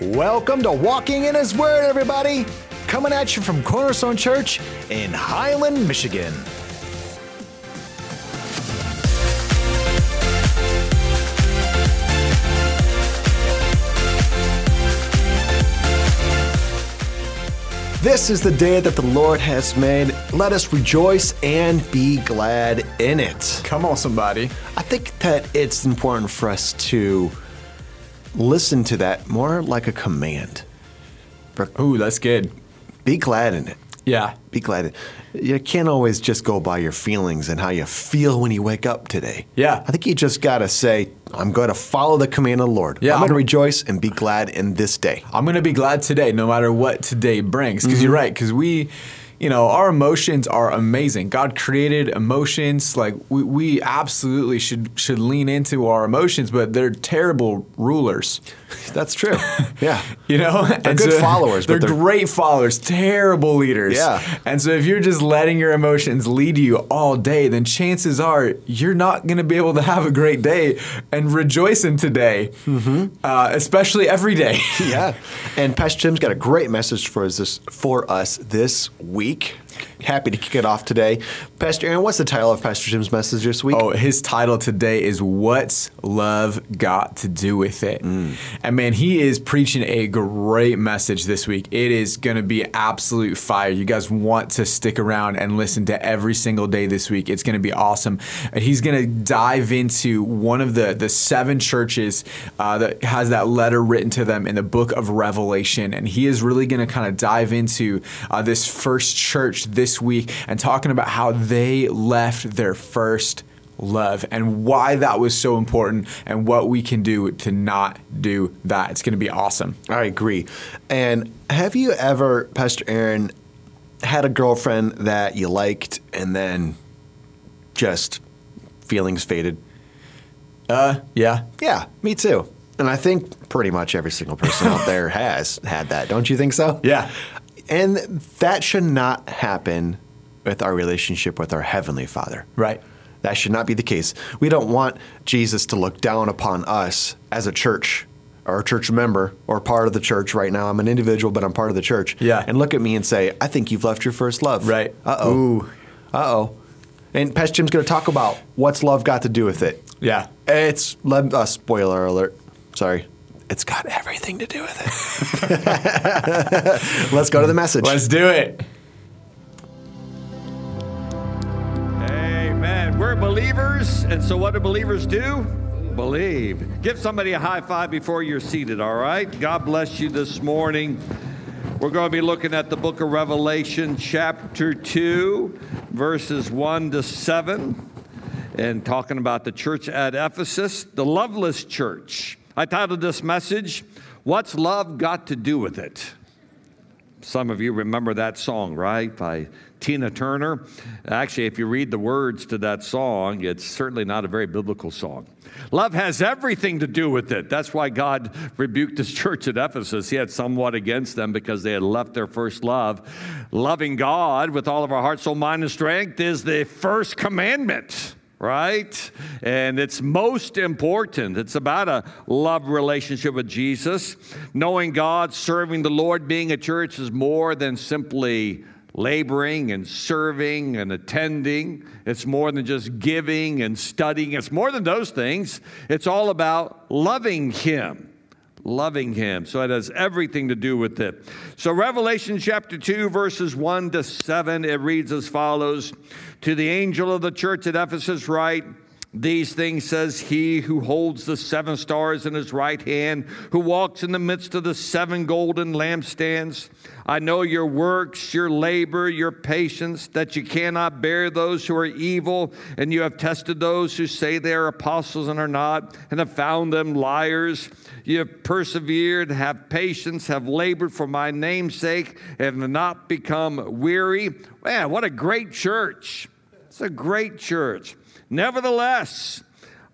Welcome to Walking in His Word, everybody. Coming at you from Cornerstone Church in Highland, Michigan. This is the day that the Lord has made. Let us rejoice and be glad in it. Come on, somebody. I think that it's important for us to listen to that more like a command. Ooh, that's good. Be glad in it. Yeah. Be glad. You can't always just go by your feelings and how you feel when you wake up today. Yeah. I think you just got to say, I'm going to follow the command of the Lord. Yeah, I'm going to rejoice and be glad in this day. I'm going to be glad today, no matter what today brings. Because Mm-hmm. you're right. Because we, you know, our emotions are amazing. God created emotions. Like we, we absolutely should should lean into our emotions, but they're terrible rulers. That's true. Yeah. You know, they're good followers, They're, but they're- great followers, terrible leaders. Yeah. And so if you're just letting your emotions lead you all day, then chances are you're not going to be able to have a great day and rejoice in today, mm-hmm. uh, especially every day. yeah. And Pastor Tim's got a great message for us this, for us this week week. Happy to kick it off today. Pastor Aaron, what's the title of Pastor Jim's message this week? Oh, his title today is What's Love Got to Do with It? Mm. And man, he is preaching a great message this week. It is going to be absolute fire. You guys want to stick around and listen to every single day this week. It's going to be awesome. He's going to dive into one of the, the seven churches uh, that has that letter written to them in the book of Revelation. And he is really going to kind of dive into uh, this first church this week and talking about how they left their first love and why that was so important and what we can do to not do that. It's going to be awesome. I agree. And have you ever, Pastor Aaron, had a girlfriend that you liked and then just feelings faded? Uh, yeah. Yeah, me too. And I think pretty much every single person out there has had that. Don't you think so? Yeah. And that should not happen with our relationship with our Heavenly Father. Right. That should not be the case. We don't want Jesus to look down upon us as a church or a church member or part of the church right now. I'm an individual, but I'm part of the church. Yeah. And look at me and say, I think you've left your first love. Right. Uh oh. Ooh. Uh oh. And Pastor Jim's going to talk about what's love got to do with it. Yeah. It's, uh, spoiler alert. Sorry. It's got everything to do with it. Let's go to the message. Let's do it. Amen. We're believers, and so what do believers do? Believe. Give somebody a high five before you're seated, all right? God bless you this morning. We're going to be looking at the book of Revelation, chapter 2, verses 1 to 7, and talking about the church at Ephesus, the loveless church. I titled this message, What's Love Got to Do with It? Some of you remember that song, right? By Tina Turner. Actually, if you read the words to that song, it's certainly not a very biblical song. Love has everything to do with it. That's why God rebuked his church at Ephesus. He had somewhat against them because they had left their first love. Loving God with all of our heart, soul, mind, and strength is the first commandment right? And it's most important. It's about a love relationship with Jesus. Knowing God, serving the Lord, being a church is more than simply laboring and serving and attending. It's more than just giving and studying. It's more than those things. It's all about loving Him loving him. So it has everything to do with it. So, Revelation chapter 2, verses 1 to 7, it reads as follows To the angel of the church at Ephesus, write, these things says he who holds the seven stars in his right hand, who walks in the midst of the seven golden lampstands. I know your works, your labor, your patience, that you cannot bear those who are evil, and you have tested those who say they are apostles and are not, and have found them liars. You have persevered, have patience, have labored for my name's sake, and have not become weary. Man, what a great church! It's a great church. Nevertheless,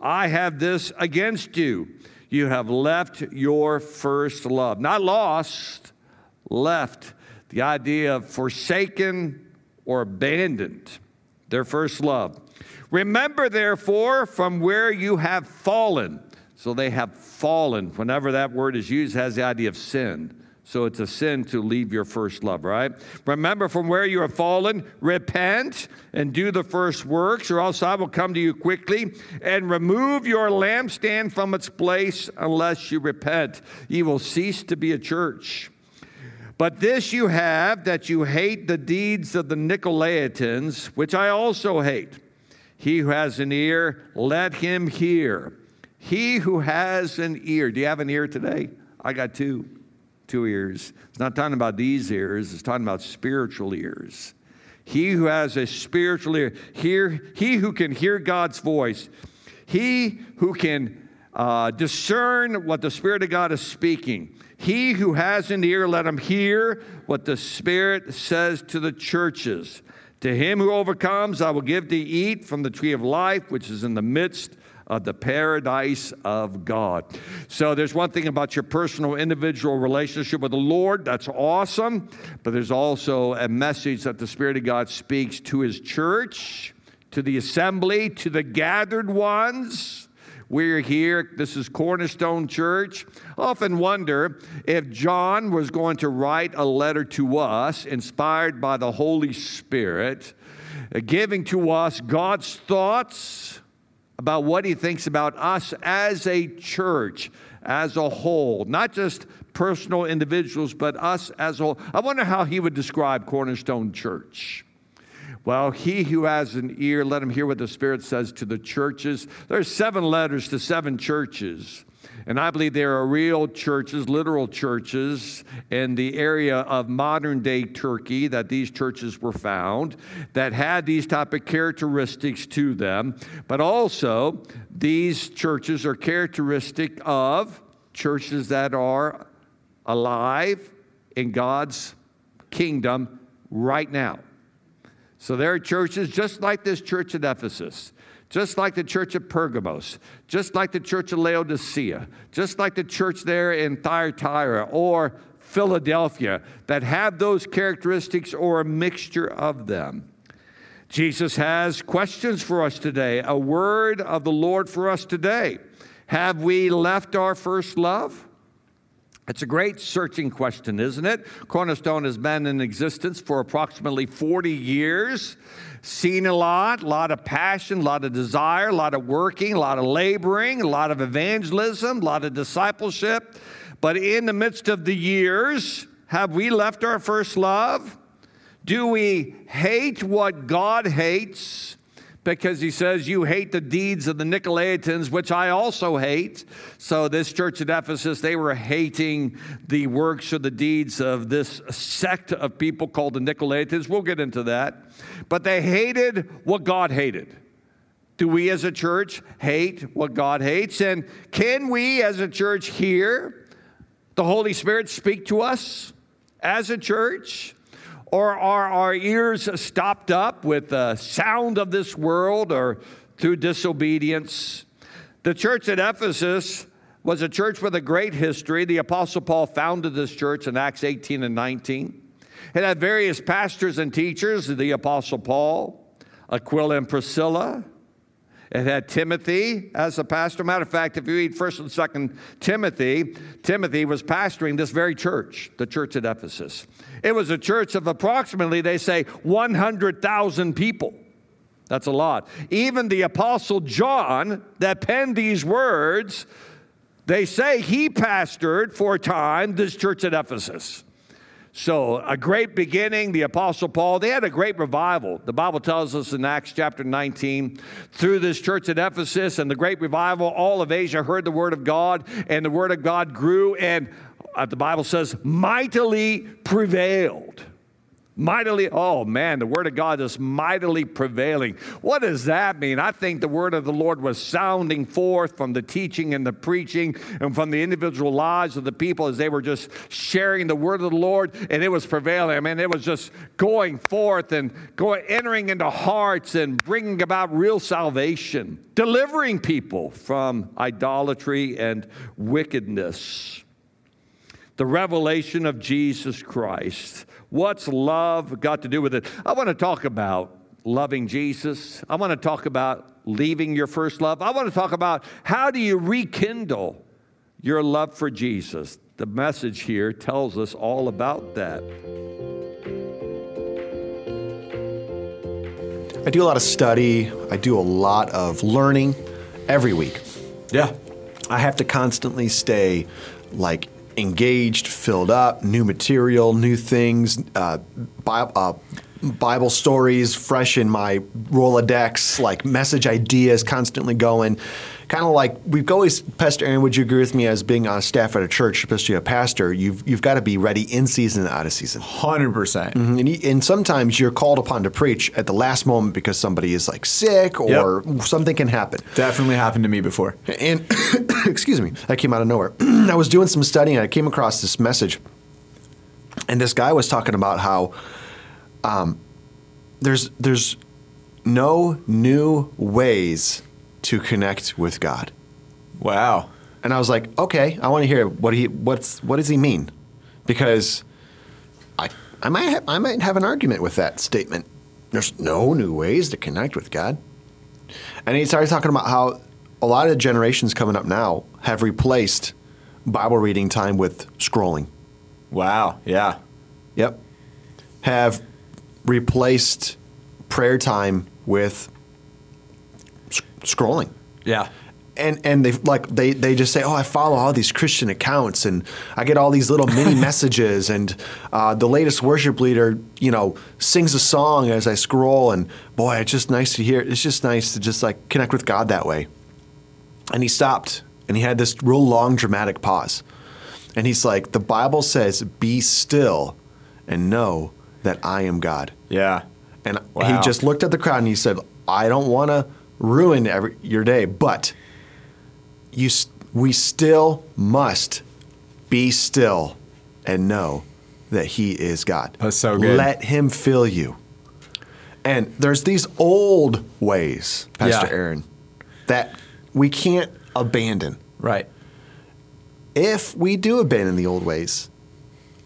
I have this against you. You have left your first love. Not lost, left. The idea of forsaken or abandoned their first love. Remember, therefore, from where you have fallen. So they have fallen. Whenever that word is used, has the idea of sin. So it's a sin to leave your first love, right? Remember from where you have fallen, repent and do the first works, or else I will come to you quickly and remove your lampstand from its place unless you repent. You will cease to be a church. But this you have that you hate the deeds of the Nicolaitans, which I also hate. He who has an ear, let him hear. He who has an ear. Do you have an ear today? I got two two ears. It's not talking about these ears, it's talking about spiritual ears. He who has a spiritual ear, hear, he who can hear God's voice, he who can uh, discern what the Spirit of God is speaking. He who has an ear, let him hear what the Spirit says to the churches. To him who overcomes, I will give to eat from the tree of life, which is in the midst of the paradise of God. So there's one thing about your personal individual relationship with the Lord, that's awesome, but there's also a message that the Spirit of God speaks to his church, to the assembly, to the gathered ones. We're here. This is Cornerstone Church. I often wonder if John was going to write a letter to us inspired by the Holy Spirit, giving to us God's thoughts about what he thinks about us as a church, as a whole, not just personal individuals, but us as a whole. I wonder how he would describe Cornerstone Church. Well, he who has an ear, let him hear what the Spirit says to the churches. There's seven letters to seven churches. And I believe there are real churches, literal churches, in the area of modern day Turkey that these churches were found that had these type of characteristics to them. But also, these churches are characteristic of churches that are alive in God's kingdom right now. So there are churches just like this church at Ephesus just like the church of Pergamos, just like the church of Laodicea, just like the church there in Thyatira or Philadelphia, that have those characteristics or a mixture of them. Jesus has questions for us today, a word of the Lord for us today. Have we left our first love? It's a great searching question, isn't it? Cornerstone has been in existence for approximately 40 years seen a lot, a lot of passion, a lot of desire, a lot of working, a lot of laboring, a lot of evangelism, a lot of discipleship. But in the midst of the years, have we left our first love? Do we hate what God hates? Because he says, You hate the deeds of the Nicolaitans, which I also hate. So, this church at Ephesus, they were hating the works or the deeds of this sect of people called the Nicolaitans. We'll get into that. But they hated what God hated. Do we as a church hate what God hates? And can we as a church hear the Holy Spirit speak to us as a church? Or are our ears stopped up with the sound of this world or through disobedience? The church at Ephesus was a church with a great history. The Apostle Paul founded this church in Acts 18 and 19. It had various pastors and teachers, the Apostle Paul, Aquila and Priscilla, it had Timothy as a pastor. Matter of fact, if you read 1st and 2nd Timothy, Timothy was pastoring this very church, the church at Ephesus. It was a church of approximately, they say, 100,000 people. That's a lot. Even the Apostle John, that penned these words, they say he pastored for a time this church at Ephesus. So, a great beginning, the Apostle Paul, they had a great revival. The Bible tells us in Acts chapter 19, through this church at Ephesus and the great revival, all of Asia heard the word of God, and the word of God grew, and uh, the Bible says, mightily prevailed mightily oh man the word of god is mightily prevailing. What does that mean? I think the word of the lord was sounding forth from the teaching and the preaching and from the individual lives of the people as they were just sharing the word of the lord and it was prevailing. I mean it was just going forth and going entering into hearts and bringing about real salvation delivering people from idolatry and wickedness. The revelation of jesus christ What's love got to do with it? I want to talk about loving Jesus. I want to talk about leaving your first love. I want to talk about how do you rekindle your love for Jesus. The message here tells us all about that. I do a lot of study, I do a lot of learning every week. Yeah. I have to constantly stay like engaged, filled up, new material, new things, uh, Bible, uh, Bible stories fresh in my Rolodex, like message ideas constantly going. Kind of like we've always, Pastor Aaron, would you agree with me as being on staff at a church, especially a pastor, you've, you've got to be ready in season and out of season. 100%. percent mm-hmm, And, and sometimes you're called upon to preach at the last moment because somebody is like sick or something can happen. Definitely happened to me before. And excuse me, that came out of nowhere. I was doing some studying and I came across this message. And this guy was talking about how um, there's there's no new ways to connect with God. Wow. And I was like, okay, I want to hear what he what's what does he mean? Because I I might have, I might have an argument with that statement. There's no new ways to connect with God. And he started talking about how a lot of generations coming up now have replaced Bible reading time with scrolling. Wow. Yeah. Yep. Have replaced prayer time with s- scrolling Yeah. and and they like they they just say, oh, I follow all these Christian accounts, and I get all these little mini messages, and uh, the latest worship leader, you know, sings a song as I scroll, and boy, it's just nice to hear. It's just nice to just like connect with God that way. And he stopped, and he had this real long dramatic pause, and he's like, the Bible says, "Be still, and know that I am God." Yeah. And Wow. he just looked at the crowd and he said, "I don't want to ruin every, your day, but you, we still must be still and know that He is God. That's so good. Let Him fill you." And there's these old ways, Pastor Yeah. Aaron, that we can't abandon. Right. If we do abandon the old ways,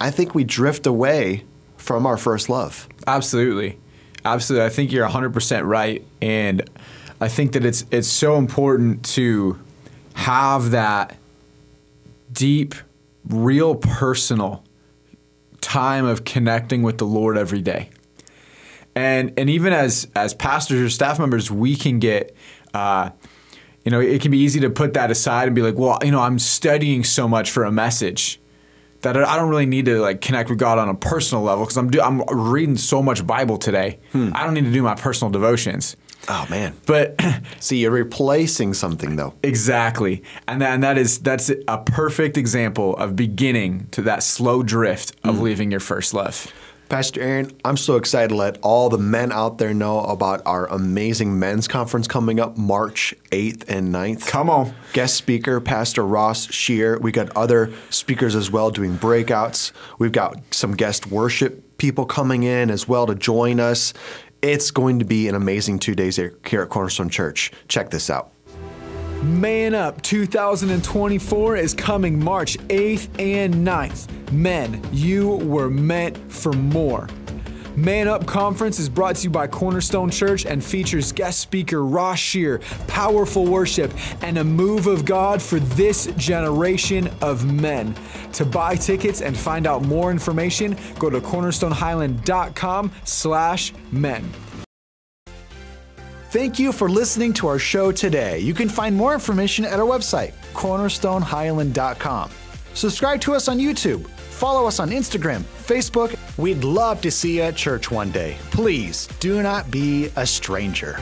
I think we drift away from our first love. Absolutely. Absolutely. I think you're 100% right and I think that it's it's so important to have that deep real personal time of connecting with the Lord every day. And and even as as pastors or staff members, we can get uh, you know, it can be easy to put that aside and be like, well, you know, I'm studying so much for a message that I don't really need to like connect with God on a personal level because I'm do, I'm reading so much Bible today. Hmm. I don't need to do my personal devotions. Oh man. But See, you're replacing something though. exactly, and that, and that is that's a perfect example of beginning to that slow drift of hmm. leaving your first love. Pastor Aaron, I'm so excited to let all the men out there know about our amazing men's conference coming up March 8th and 9th. Come on. Guest speaker, Pastor Ross Shear. We got other speakers as well doing breakouts. We've got some guest worship people coming in as well to join us. It's going to be an amazing two days here here at Cornerstone Church. Check this out. Man Up 2024 is coming March 8th and 9th. Men, you were meant for more. Man Up Conference is brought to you by Cornerstone Church and features guest speaker Ross Shear, powerful worship, and a move of God for this generation of men. To buy tickets and find out more information, go to cornerstonehighland.com slash men. Thank you for listening to our show today. You can find more information at our website, cornerstonehighland.com. Subscribe to us on YouTube. Follow us on Instagram, Facebook. We'd love to see you at church one day. Please do not be a stranger.